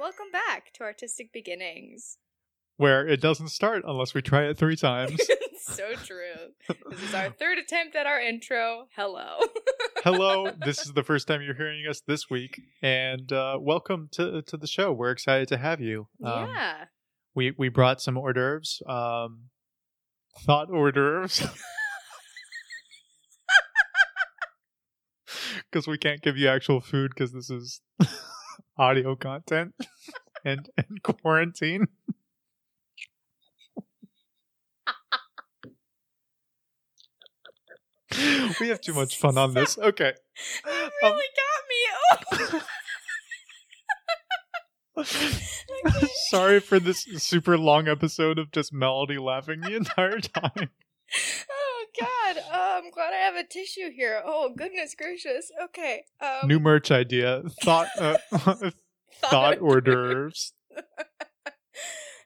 Welcome back to Artistic Beginnings. Where it doesn't start unless we try it three times. so true. This is our third attempt at our intro. Hello. Hello, this is the first time you're hearing us this week, and uh, welcome to to the show. We're excited to have you. Um, yeah. We we brought some hors d'oeuvres, um, thought hors d'oeuvres. Because we can't give you actual food because this is audio content and, and quarantine. we have too much fun on this. Okay. You Um, really got me. Oh. Okay. Sorry for this super long episode of just Melody laughing the entire time. I'm glad I have a tissue here. Oh goodness gracious. Okay. Um, New merch idea. Thought uh, thought hors d'oeuvres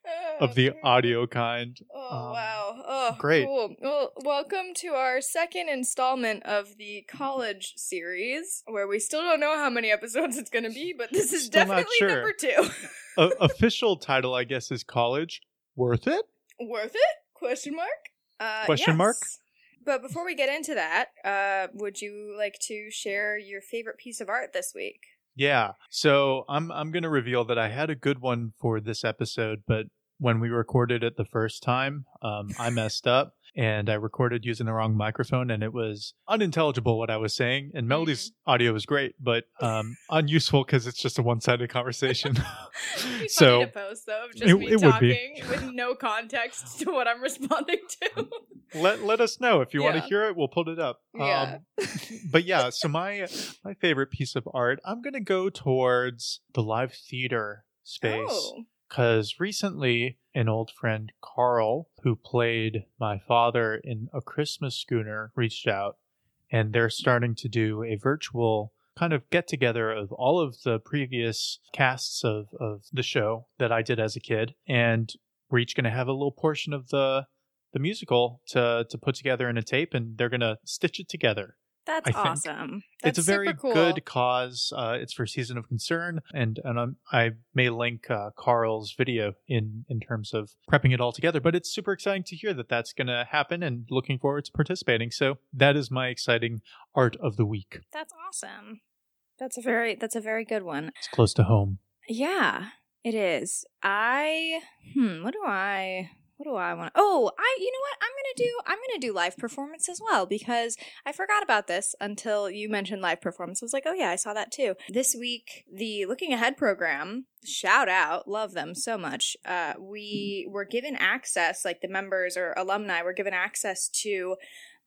Oh, of the audio kind. Oh Um, wow! Oh, great. Cool. Well, welcome to our second installment of the college series, where we still don't know how many episodes it's going to be, but this is Still definitely sure. number two. Uh, official title, I guess, is college. Worth it? Worth it? Question mark. Uh, Question mark? But before we get into that, uh, would you like to share your favorite piece of art this week? Yeah. So I'm I'm gonna reveal that I had a good one for this episode, but when we recorded it the first time, um, I messed up and I recorded using the wrong microphone, and it was unintelligible what I was saying. And Melody's audio was great, but um, unuseful because it's just a one-sided conversation. Be So, funny to post though, of just it- me it would be. with no context to what I'm responding to. let let us know if you want to hear it. We'll put it up. Yeah. Um, but yeah, so my my favorite piece of art, I'm gonna go towards the live theater space. Oh. Because recently an old friend carl who played my father in a christmas schooner reached out and they're starting to do a virtual kind of get together of all of the previous casts of, of the show that i did as a kid and we're each going to have a little portion of the the musical to to put together in a tape and they're going to stitch it together That's awesome. That's it's a very cool. good cause. Uh, it's for Season of Concern, and and um, I may link uh, Carl's video in in terms of prepping it all together. But it's super exciting to hear that that's going to happen, and looking forward to participating. So that is my exciting art of the week. That's awesome. That's a very that's a very good one. It's close to home. Yeah, it is. I hmm, what do I what do I want? Oh, I you know what? I'm going to do I'm going to do live performance as well because I forgot about this until you mentioned live performance. I was like, "Oh yeah, I saw that too." This week, the Looking Ahead program, shout out, love them so much. Uh we were given access like the members or alumni were given access to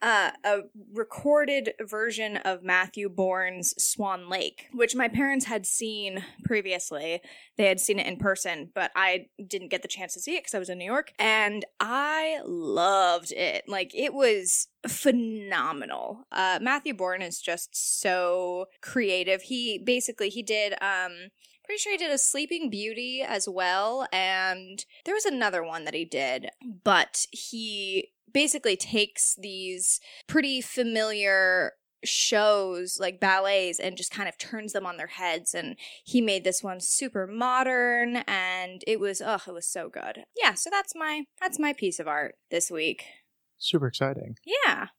uh, a recorded version of Matthew Bourne's Swan Lake, which my parents had seen previously. They had seen it in person, but I didn't get the chance to see it because I was in New York. And I loved it. Like, it was phenomenal. Uh, Matthew Bourne is just so creative. He basically, he did, um, pretty sure he did a Sleeping Beauty as well. And there was another one that he did, but he basically takes these pretty familiar shows like ballets and just kind of turns them on their heads and he made this one super modern and it was oh it was so good yeah so that's my that's my piece of art this week Super exciting. yeah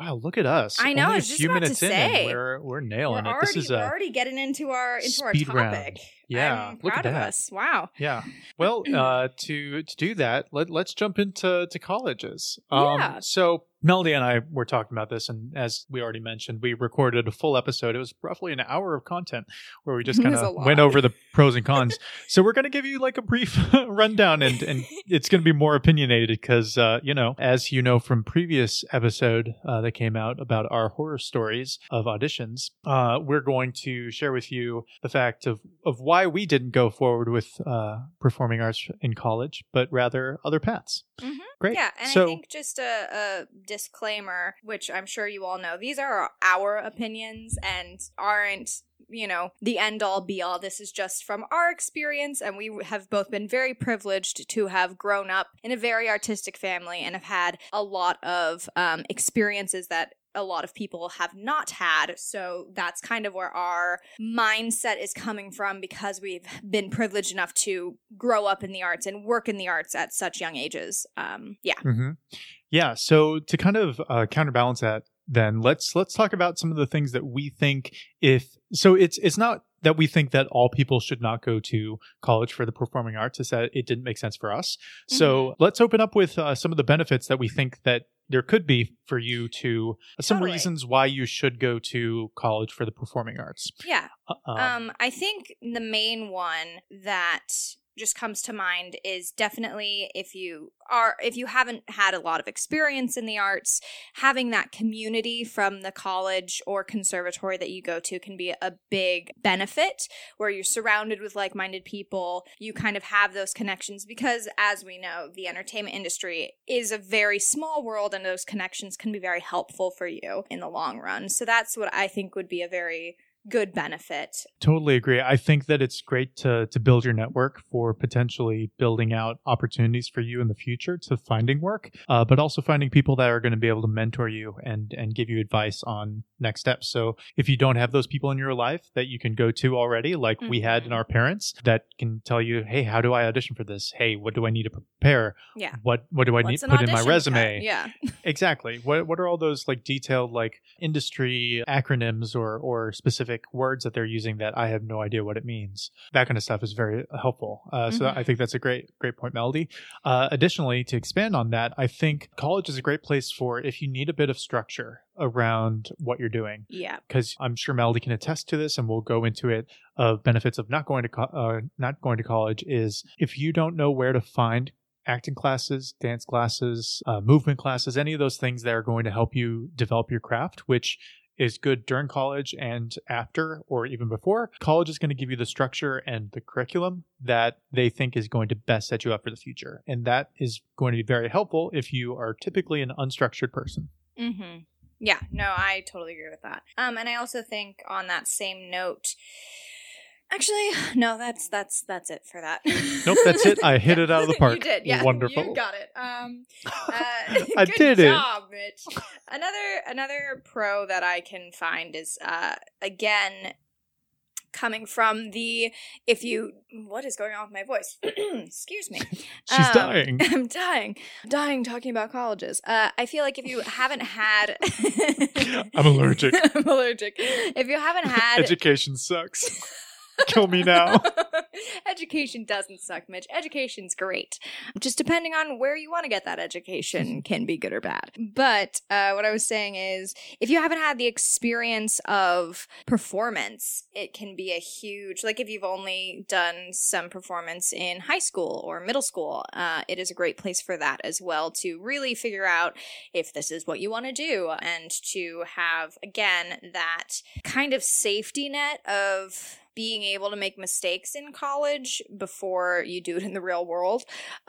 Wow, look at us. I know, Only I a was just few minutes in, say. and we're we're nailing we're it. already, This is we're a already getting into our into our topic round. Yeah, I'm look proud at of that. us wow Yeah. Well, uh, to to do that, let let's jump into to colleges. Um, Yeah. So Melody and I were talking about this, and as we already mentioned, we recorded a full episode. It was roughly an hour of content where we just kind of went over the pros and cons. so we're going to give you like a brief rundown, and and it's going to be more opinionated because uh, you know, as you know from previous episode uh, that came out about our horror stories of auditions, uh, we're going to share with you the fact of of why we didn't go forward with uh, performing arts in college, but rather other paths. Mhm. Great. Yeah, and so I think just a, a disclaimer, which I'm sure you all know, these are our opinions and aren't, you know, the end all be all. This is just from our experience, and we have both been very privileged to have grown up in a very artistic family and have had a lot of um, experiences that a lot of people have not had. So that's kind of where our mindset is coming from because we've been privileged enough to grow up in the arts and work in the arts at such young ages. Um, yeah. hmm Yeah. So to kind of uh, counterbalance that, then let's let's talk about some of the things that we think. If so, it's it's not that we think that all people should not go to college for the performing arts. It's that it didn't make sense for us. So let's open up with uh, some of the benefits that we think that there could be for you to some Totally. reasons why you should go to college for the performing arts. Yeah. Uh, um, Um, I think the main one that just comes to mind is definitely if you are if you haven't had a lot of experience in the arts having that community from the college or conservatory that you go to can be a big benefit where you're surrounded with like-minded people. You kind of have those connections because as we know the entertainment industry is a very small world and those connections can be very helpful for you in the long run. So that's what i think would be a very good benefit Totally agree. I think that it's great to to build your network for potentially building out opportunities for you in the future to finding work, uh, but also finding people that are going to be able to mentor you and and give you advice on next steps. So if you don't have those people in your life that you can go to already, like we had in Mhm. our parents, that can tell you, hey, how do I audition for this? Hey, what do I need to prepare? Yeah. What what do I What's need an put in my audition cut? resume? Yeah. Exactly. What what are all those like detailed like industry acronyms or or specific words that they're using that I have no idea what it means? That kind of stuff is very helpful. Uh, so I Mhm. think that's a great great point, Melody. Uh, additionally, to expand on that, I think college is a great place for if you need a bit of structure around what you're doing Yeah. because I'm sure Melody can attest to this, and we'll go into it. Of benefits of not going to co- uh, not going to college is if you don't know where to find acting classes, dance classes, uh, movement classes, any of those things that are going to help you develop your craft, which is good during college and after or even before. College is going to give you the structure and the curriculum that they think is going to best set you up for the future. And that is going to be very helpful if you are typically an unstructured person. Mm-hmm. Yeah. No, I totally agree with that. Um, and I also think on that same note, actually, no, that's that's that's it for that. Nope, that's it. I hit it out of the park. you did. Yeah. Wonderful. You got it. Um. Uh, I did it. job, Mitch. Another another pro that I can find is uh again coming from the if you what is going on with my voice excuse me She's Um, dying. i'm dying dying talking about colleges uh i feel like if you haven't had I'm allergic. i'm allergic if you haven't had Education sucks. Kill me now. education doesn't suck, Mitch. Education's great. Just depending on where you want to get that education can be good or bad. But uh, what I was saying is, if you haven't had the experience of performance, it can be a huge, like if you've only done some performance in high school or middle school, uh, it is a great place for that as well to really figure out if this is what you want to do and to have, again, that kind of safety net of being able to make mistakes in college before you do it in the real world.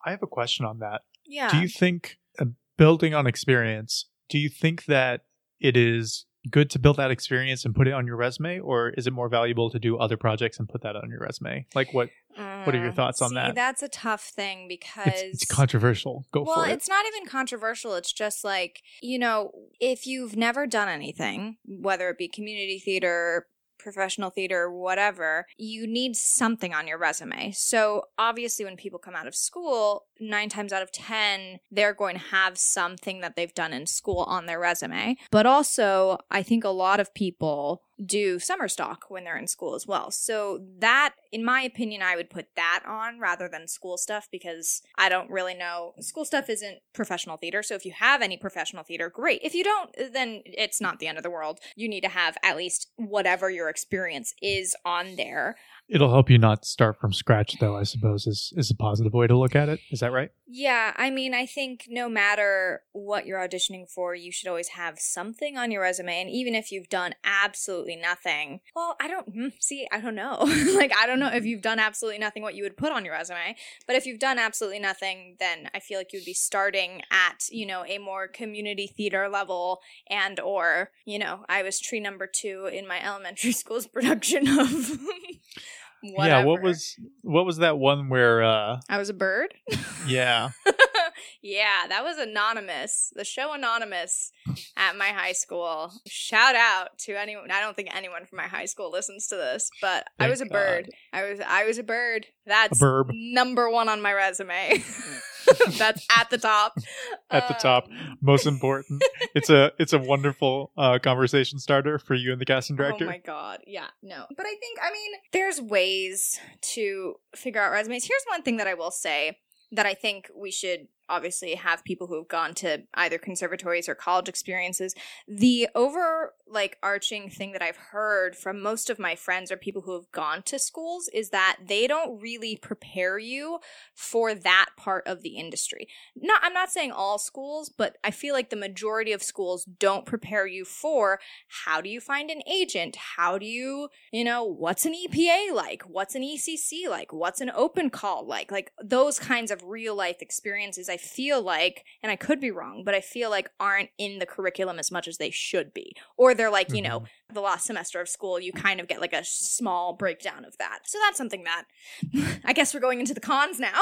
I have a question on that. Yeah. Do you think, uh, building on experience, do you think that it is good to build that experience and put it on your resume, or is it more valuable to do other projects and put that on your resume? Like, what? what are your Uh, thoughts on see, that? That's a tough thing because It's, it's controversial. Go well, for it. Well it's not even controversial. It's just like, you know, if you've never done anything, whether it be community theater, professional theater, whatever, you need something on your resume. So obviously, when people come out of school, nine times out of 10, they're going to have something that they've done in school on their resume. But also, I think a lot of people do summer stock when they're in school as well. So that in my opinion I would put that on rather than school stuff because I don't really know school stuff isn't professional theater. So if you have any professional theater, great. If you don't, then it's not the end of the world. You need to have at least whatever your experience is on there. It'll help you not start from scratch, though. I suppose is is a positive way to look at it. Is that right? Yeah, I mean, I think no matter what you're auditioning for, you should always have something on your resume. And even if you've done absolutely nothing, well, I don't hmm, see. I don't know. like, I don't know if you've done absolutely nothing, what you would put on your resume. But if you've done absolutely nothing, then I feel like you would be starting at you know a more community theater level, and or you know, I was tree number two in my elementary school's production of. Whatever. Yeah. What was what was that one where? uh I was a bird. Yeah. yeah, that was anonymous. The show Anonymous at my high school. Shout out to anyone. I don't think anyone from my high school listens to this, but I was a bird. I was I was a bird. That's A number one on my resume. That's at the top. At the top. Um, Most important. it's a it's a wonderful uh, conversation starter for you and the casting director. Oh my god. Yeah, no. But I think I mean there's ways to figure out resumes. Here's one thing that I will say that I think we should obviously have people who have gone to either conservatories or college experiences. The over like arching thing that I've heard from most of my friends or people who have gone to schools is that they don't really prepare you for that part of the industry. Not I'm not saying all schools, but I feel like the majority of schools don't prepare you for how do you find an agent? How do you, you know, what's an EPA like? What's an ECC like? What's an open call like? Like those kinds of real life experiences I feel like, and I could be wrong, but I feel like aren't in the curriculum as much as they should be. Or they're like, you know, the last semester of school, you kind of get like a small breakdown of that. So that's something that I guess we're going into the cons now.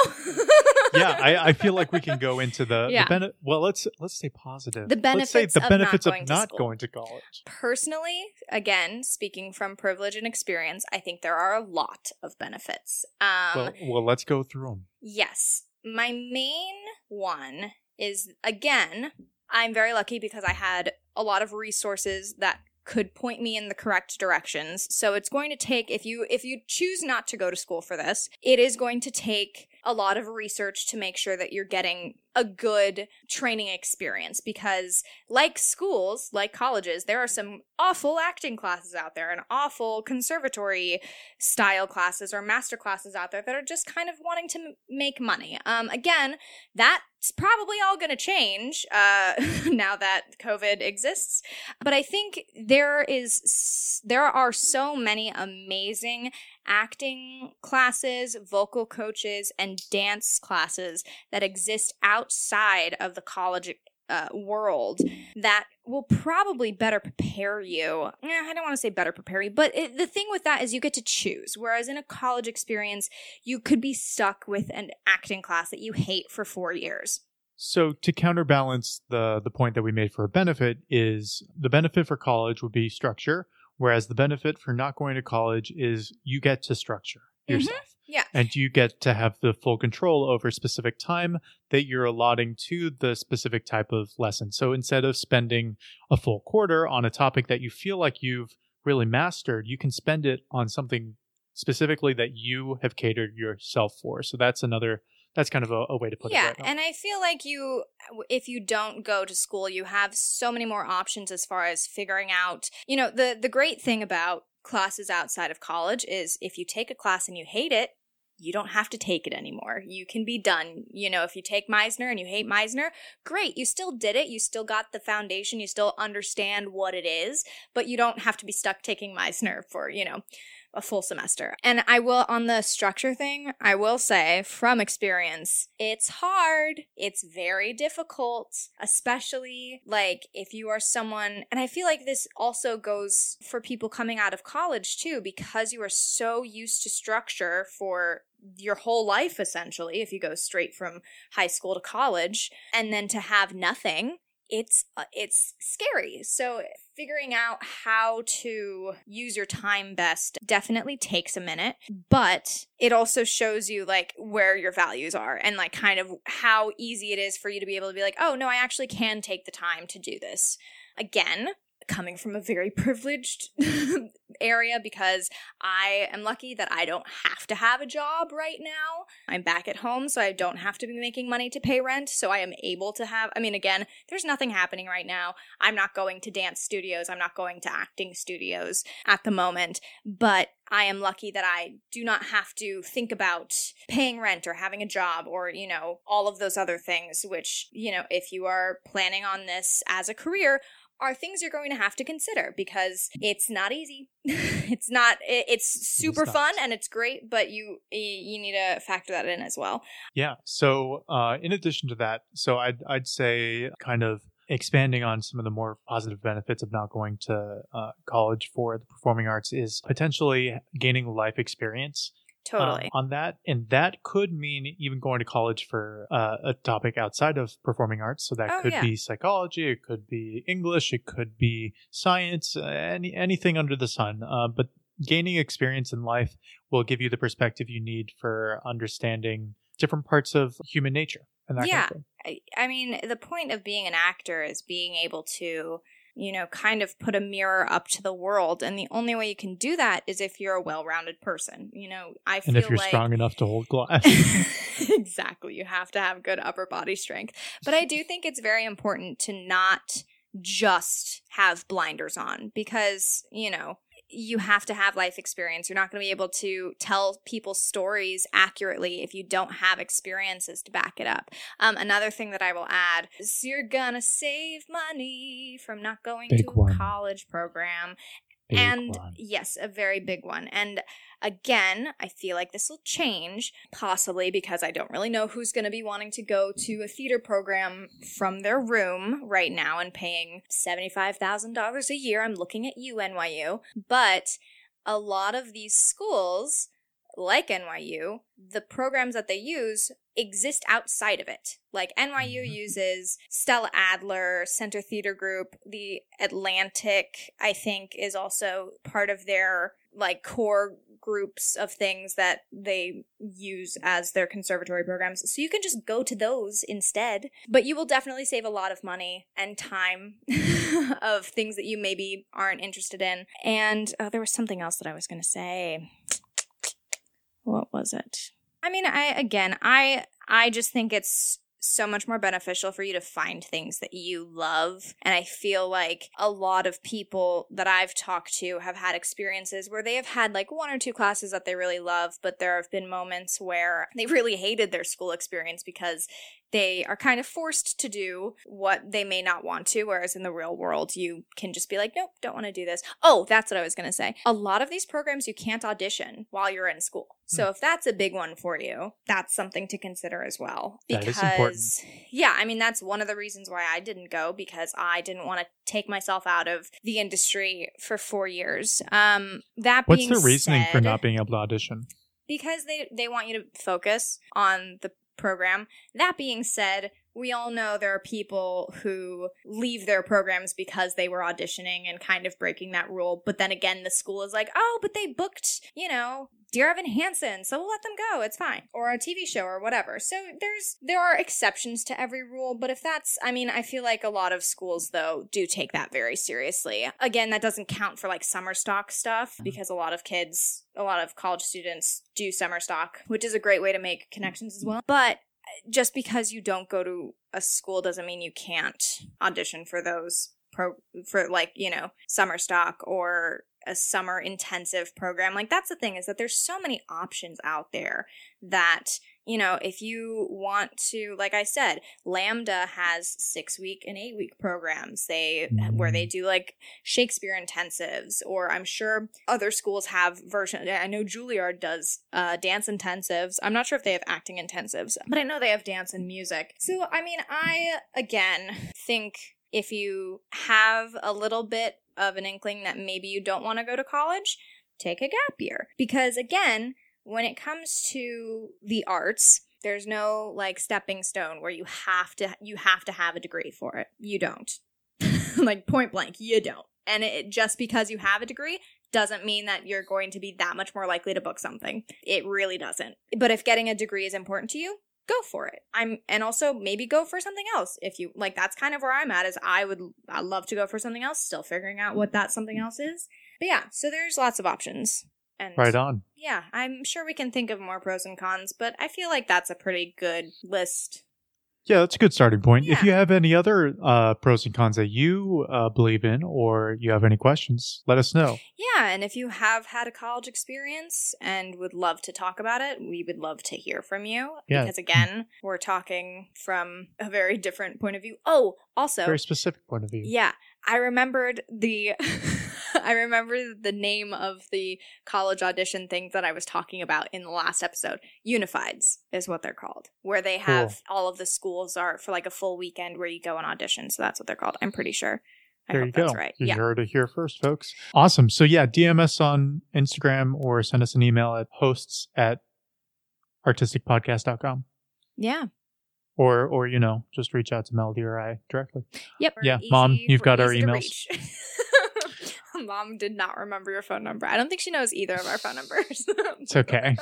yeah, I, I feel like we can go into the, Yeah. the bene- well let's let's say positive. The benefits let's say the of benefits going of not going to college. Personally, again, speaking from privilege and experience, I think there are a lot of benefits. Um, well, well, let's go through them. Yes. My main one is again, I'm very lucky because I had a lot of resources that could point me in the correct directions. So it's going to take if you if you choose not to go to school for this, it is going to take a lot of research to make sure that you're getting a good training experience because like schools, like colleges, there are some awful acting classes out there and awful conservatory style classes or master classes out there that are just kind of wanting to m- make money. Um, again, that's probably all going to change uh, now that COVID exists. But I think there is there are so many amazing acting classes, vocal coaches, and dance classes that exist outside of the college uh, world that will probably better prepare you. Eh, I don't want to say better prepare you, but it, the thing with that is you get to choose. Whereas in a college experience, you could be stuck with an acting class that you hate for four years. So to counterbalance the the point that we made for a benefit is the benefit for college would be structure, whereas the benefit for not going to college is you get to structure Mhm. yourself. Yeah. And you get to have the full control over specific time that you're allotting to the specific type of lesson. So instead of spending a full quarter on a topic that you feel like you've really mastered, you can spend it on something specifically that you have catered yourself for. So that's another that's kind of a, a way to put it yeah, right and I feel like you, if you don't go to school, you have so many more options as far as figuring out. You know, the the great thing about classes outside of college is if you take a class and you hate it, you don't have to take it anymore. You can be done. You know, if you take Meisner and you hate Meisner, great. You still did it. You still got the foundation. You still understand what it is, but you don't have to be stuck taking Meisner for, you know, a full semester. And I will, on the structure thing, I will say from experience, it's hard. It's very difficult, especially like if you are someone, and I feel like this also goes for people coming out of college too, because you are so used to structure for your whole life essentially if you go straight from high school to college and then to have nothing it's uh, it's scary. So figuring out how to use your time best definitely takes a minute but it also shows you like where your values are and like kind of how easy it is for you to be able to be like oh no i actually can take the time to do this. Again coming from a very privileged area because I am lucky that I don't have to have a job right now. I'm back at home, so I don't have to be making money to pay rent. So I am able to have, I mean, again, there's nothing happening right now. I'm not going to dance studios, I'm not going to acting studios at the moment, but I am lucky that I do not have to think about paying rent or having a job or, you know, all of those other things, which, you know, if you are planning on this as a career, are things you're going to have to consider because it's not easy. it's not it's super fun and it's great, but you you need to factor that in as well. Yeah. So, uh in addition to that, so I'd I'd say kind of expanding on some of the more positive benefits of not going to uh, college for the performing arts is potentially gaining life experience totally. um, on that and that could mean even going to college for uh, a topic outside of performing arts. So that oh, could yeah. be psychology it could be english it could be science uh, any anything under the sun. Uh, but gaining experience in life will give you the perspective you need for understanding different parts of human nature and that yeah kind of I, I mean the point of being an actor is being able to you know, kind of put a mirror up to the world. And the only way you can do that is if you're a well rounded person. You know, I feel and if you're like... strong enough to hold glass. exactly. You have to have good upper body strength. But I do think it's very important to not just have blinders on because, you know, you have to have life experience. You're not going to be able to tell people's stories accurately if you don't have experiences to back it up. Um, another thing that I will add is you're going to save money from not going big to a one. college program. Big and one. yes, a very big one. And again, I feel like this will change, possibly because I don't really know who's going to be wanting to go to a theater program from their room right now and paying $75,000 a year. I'm looking at you, NYU. But a lot of these schools, like NYU, the programs that they use exist outside of it. Like NYU Mhm. uses Stella Adler, Center Theater Group, the Atlantic, I think, is also part of their like core groups of things that they use as their conservatory programs. So you can just go to those instead. But you will definitely save a lot of money and time of things that you maybe aren't interested in. And uh, there was something else that I was going to say. What was it? I mean, I again, I I just think it's so much more beneficial for you to find things that you love. And I feel like a lot of people that I've talked to have had experiences where they have had like one or two classes that they really love, but there have been moments where they really hated their school experience because they are kind of forced to do what they may not want to. Whereas in the real world, you can just be like, nope, don't want to do this. Oh, that's what I was going to say. A lot of these programs you can't audition while you're in school. So Hmm. if that's a big one for you, that's something to consider as well. Because, yeah, I mean, that's one of the reasons why I didn't go because I didn't want to take myself out of the industry for four years. Um, that What's being the reasoning for not being able to audition? because they they want you to focus on the program. That being said, we all know there are people who leave their programs because they were auditioning and kind of breaking that rule. But then again, the school is like, oh, but they booked, you know, Dear Evan Hansen, so we'll let them go. It's fine. Or a TV show or whatever. So there's there are exceptions to every rule, but if that's I mean, I feel like a lot of schools though do take that very seriously. Again, that doesn't count for like summer stock stuff mm-hmm. because a lot of kids, a lot of college students do summer stock, which is a great way to make connections as well. But just because you don't go to a school doesn't mean you can't audition for those pro for like you know summer stock or a summer intensive program. Like that's the thing is that there's so many options out there that you know if you want to like i said LAMDA has six week and eight week programs. They where they do like shakespeare intensives or i'm sure other schools have version i know juilliard does uh, dance intensives. I'm not sure if they have acting intensives but i know they have dance and music. So i mean i again think if you have a little bit of an inkling that maybe you don't want to go to college take a gap year. Because again when it comes to the arts there's no like stepping stone where you have to you have to have a degree for it you don't like point blank you don't and it just because you have a degree doesn't mean that you're going to be that much more likely to book something it really doesn't but if getting a degree is important to you go for it. I'm and also maybe go for something else if you like that's kind of where I'm at is I would I love to go for something else, still figuring out what that something else is. But yeah, so there's lots of options. And Right on. yeah, I'm sure we can think of more pros and cons, but I feel like that's a pretty good list. Yeah, that's a good starting point. If you have any other uh, pros and cons that you uh, believe in, or you have any questions, let us know. Yeah, and if you have had a college experience and would love to talk about it, we would love to hear from you. Yeah. Because again, we're talking from a very different point of view. Oh, also, Very specific point of view. yeah, I remembered the I remember the name of the college audition thing that I was talking about in the last episode. Unifieds is what they're called. Where they have all of the schools are for like a full weekend where you go and audition. So that's what they're called. I'm pretty sure. I there hope you go. that's right. You yeah. heard it here first, folks. Awesome. So yeah, DM us on Instagram or send us an email at hosts at artisticpodcast.com. Yeah. Or or you know, just reach out to Melody or I directly. Yep. Yeah, Easy Mom, you've got our emails. Mom did not remember your phone number. I don't think she knows either of our phone numbers. It's okay.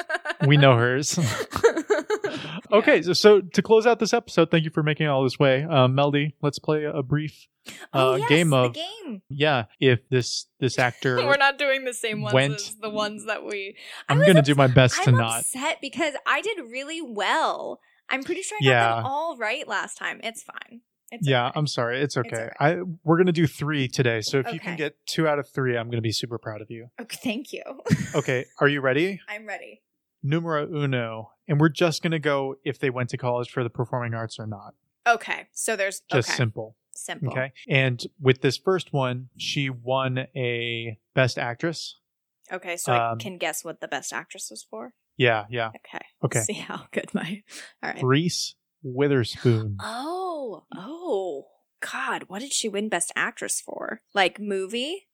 We know hers. okay, so, so to close out this episode, thank you for making it all this way. Um, Melody, let's play a brief oh, uh, yes, game of game. yeah. If this this actor, We're not doing the same ones went- as the ones that we. I I'm gonna ups- do my best to I'm not. upset because I did really well. I'm pretty sure I got Yeah. them all right last time. It's fine. It's Yeah, okay. I'm sorry. It's okay. alright. I we're gonna do three today. So if you can get two out of three, I'm gonna be super proud of you. Okay, thank you. Okay, are you ready? I'm ready. Numero uno, and we're just gonna go if they went to college for the performing arts or not. Okay, so there's Just okay. simple. simple. Okay. And with this first one, she won a best actress. Okay, so I Um, can guess what the best actress was for. Yeah, yeah. Okay. Okay. See how good my. All right. Reese Witherspoon. Oh, oh, God! What did she win Best Actress for? Like movie?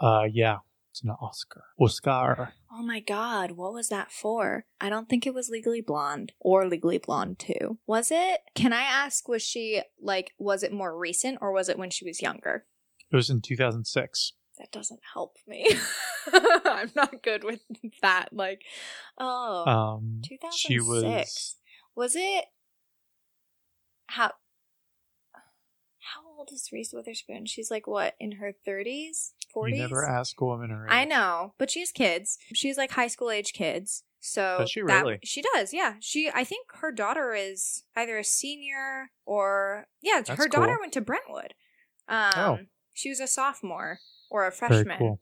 Uh, yeah, it's an Oscar. Oscar. Oh my God! What was that for? I don't think it was Legally Blonde or Legally Blonde Two. Was it? Can I ask? Was she like? Was it more recent or was it when she was younger? It was in 2006. That doesn't help me. I'm not good with that. Like, oh, Um, 2006. she was. Was it how how old is Reese Witherspoon? She's like what in her thirties, forties. never ask a woman her age. I know, but she has kids. She's like high school age kids. So Does she that- really? she does, yeah. She I think her daughter is either a senior or yeah, That's her daughter cool. went to Brentwood. Um Oh. she was a sophomore or a Very freshman. cool.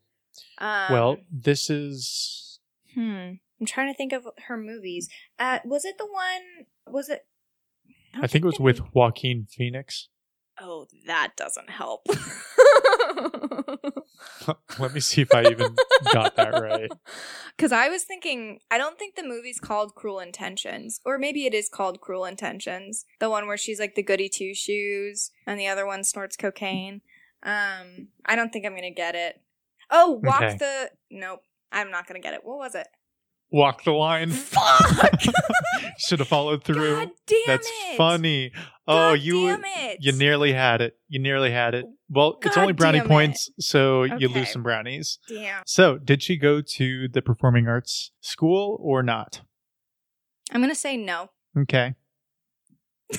Um, well, this is. Hmm. I'm trying to think of her movies. Uh, was it the one? Was it? don't I think it was with Joaquin Phoenix. Oh, that doesn't help. Let me see if I even got that right. Because I was thinking, I don't think the movie's called Cruel Intentions, or maybe it is called Cruel Intentions. The one where she's like the goody two shoes, and the other one snorts cocaine. Um, I don't think I'm gonna get it. Oh, walk Okay. the. Nope, I'm not gonna get it. What was it? Walk the line. Fuck! Should have followed through. God damn it. That's it! funny. Oh, God you damn it! you nearly had it. You nearly had it. Well, it's only brownie it. points, so you lose some brownies. Damn. So, did she go to the performing arts school or not? I'm gonna say no. Okay.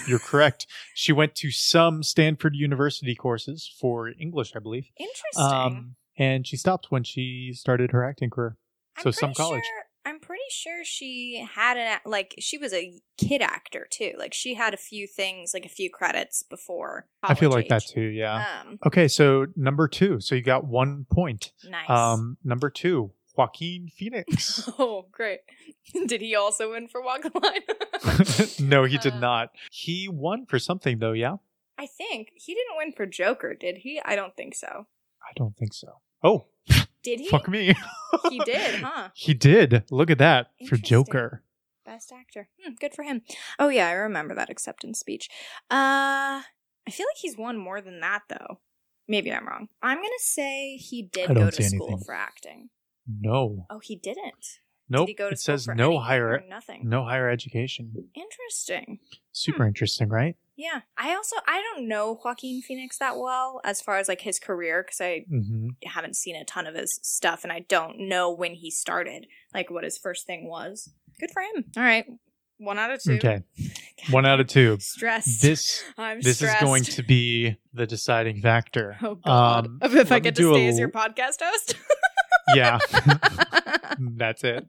You're correct. She went to some Stanford University courses for English, I believe. Interesting. Um, and she stopped when she started her acting career. I'm So some college. Sure, I'm pretty sure she had an a- like she was a kid actor too. Like she had a few things, like a few credits before. I feel like college that too, yeah. Um, Okay, so number two. So you got one point. nice. Um, number two, Joaquin Phoenix. oh, great! Did he also win for Walk the Line? no, he did Uh, not. He won for something though, yeah? I think he didn't win for Joker, did he? I don't think so. I don't think so. Oh, Did he? fuck me. He did, huh? he did. Look at that for Joker. Best actor. Hmm, good for him. Oh yeah, I remember that acceptance speech. Uh I feel like he's won more than that though. Maybe I'm wrong. I'm gonna say he did go to school anything. for acting. No. Oh, he didn't. Nope. Did he go to it school says for no higher nothing? no higher education. Interesting. Super Hmm. interesting, right? Yeah. I also I don't know Joaquin Phoenix that well as far as like his career because I Mm-hmm. haven't seen a ton of his stuff and I don't know when he started, like what his first thing was. Good for him. All right. One out of two. Okay. One out of two. Stress. This I'm this stressed. is going to be the deciding factor. Oh God! Um, if I me get to do a stay as your podcast host. Yeah. That's it.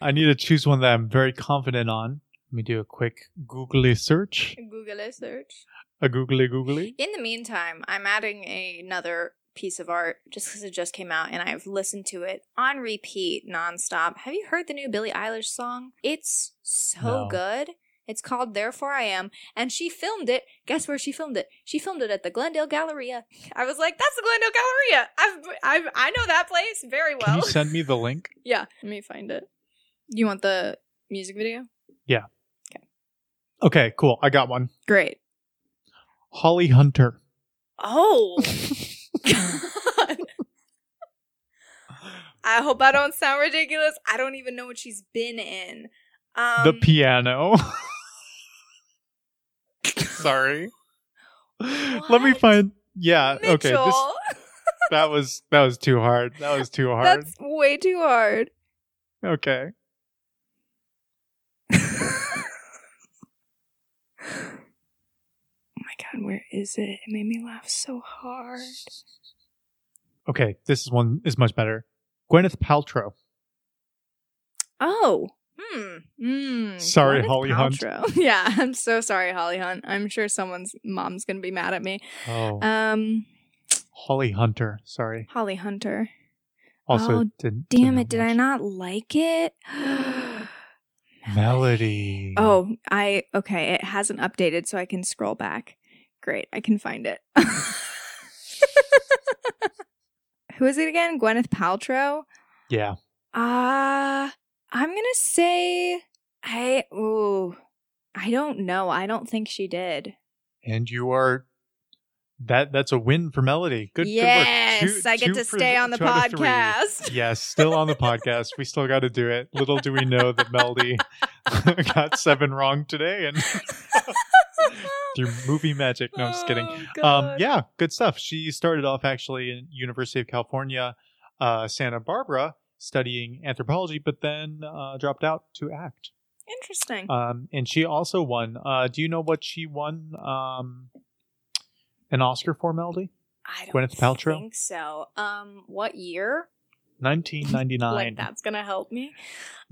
I need to choose one that I'm very confident on. Let me do a quick googly search. A search. A googly googly. In the meantime, I'm adding another piece of art just because it just came out and I've listened to it on repeat nonstop. Have you heard the new Billie Eilish song? It's so No. good. It's called Therefore I Am, and she filmed it. Guess where she filmed it? She filmed it at the Glendale Galleria. I was like, "That's the Glendale Galleria. I've, I've I know that place very well. Can well." you send me the link? yeah, let me find it. You want the music video? Okay, cool. I got one. Great. Holly Hunter. Oh. God. I hope I don't sound ridiculous. I don't even know what she's been in. Um, the piano. Sorry. Let me find Yeah, okay. This that was that was too hard. That was too hard. That's way too hard. Okay. Oh my god, where is it? It made me laugh so hard. Okay, this is one is much better. Gwyneth Paltrow. Oh. Hmm. Hmm. Sorry, Gwyneth Holly Hunt. Yeah, I'm so sorry, Holly Hunt. I'm sure someone's mom's gonna be mad at me. Oh, Um, Holly Hunter. Sorry. Holly Hunter. Also, Oh, didn't. Damn didn't it! Did I not like it? Melody. Oh, I okay. It hasn't updated, so I can scroll back. Great, I can find it. Who is it again? Gwyneth Paltrow. yeah. Uh I'm gonna say I. Ooh, I don't know. I don't think she did. And you are. That that's a win for Melody. Good. yes, good. Two- I get to stay on the two out of three. podcast. Yes, still on the podcast. We still got to do it. Little do we know that Melody got seven wrong today, and through movie magic. No, I'm just kidding. Oh, Um, yeah, good stuff. She started off actually in University of California, uh, Santa Barbara, studying anthropology, but then uh, dropped out to act. Interesting. Um, and she also won. Uh, do you know what she won? Um, an Oscar for Melody, I don't Gwyneth Paltrow? think so. Um, what year? 1999. Like that's gonna help me.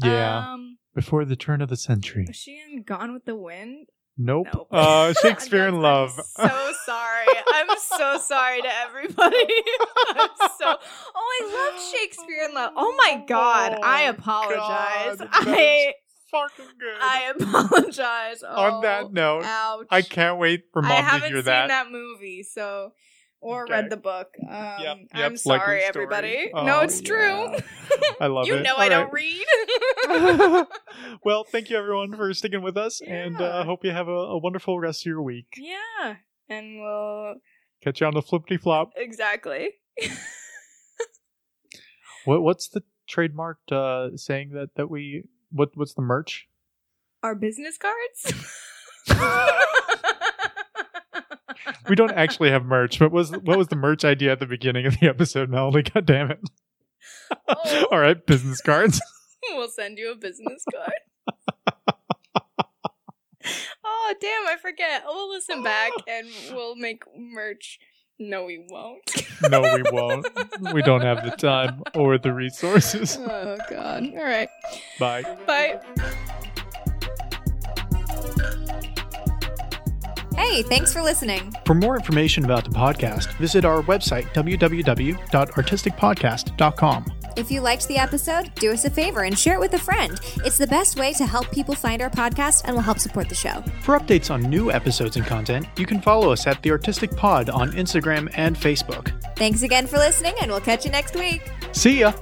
Yeah. Um, Before the turn of the century. was she in Gone with the Wind? Nope. Nope. Uh, Shakespeare in I'm Love. so sorry. I'm so sorry to everybody. I'm so. Oh, I love Shakespeare in Love. Oh my god, I Oh, apologize. God, I fucking good. I apologize. On Oh, that note, ouch. I can't wait for I mom to haven't hear seen that. that. movie, so or Okay. read the book. Um, Yep, yep, I'm sorry, everybody. Oh, no, it's true. I love you it. You know All I don't read. well, thank you everyone for sticking with us, and uh, hope you have a, a wonderful rest of your week. yeah, and we'll Catch you on the flippity flop. exactly. What what's the trademarked uh, saying that that we what what's the merch? Our business cards. We don't actually have merch, but was what was the merch idea at the beginning of the episode, Melody? God damn it! Oh. All right, business cards. we'll send you a business card. oh damn! I forget. Oh, we'll listen back and we'll make merch. No, we won't. no, we won't. We don't have the time or the resources. oh god. All right. Bye. Bye. Hey, thanks for listening. For more information about the podcast, visit our website, www.artisticpodcast.com. If you liked the episode, do us a favor and share it with a friend. It's the best way to help people find our podcast and will help support the show. For updates on new episodes and content, you can follow us at The Artistic Pod on Instagram and Facebook. Thanks again for listening, and we'll catch you next week. See ya!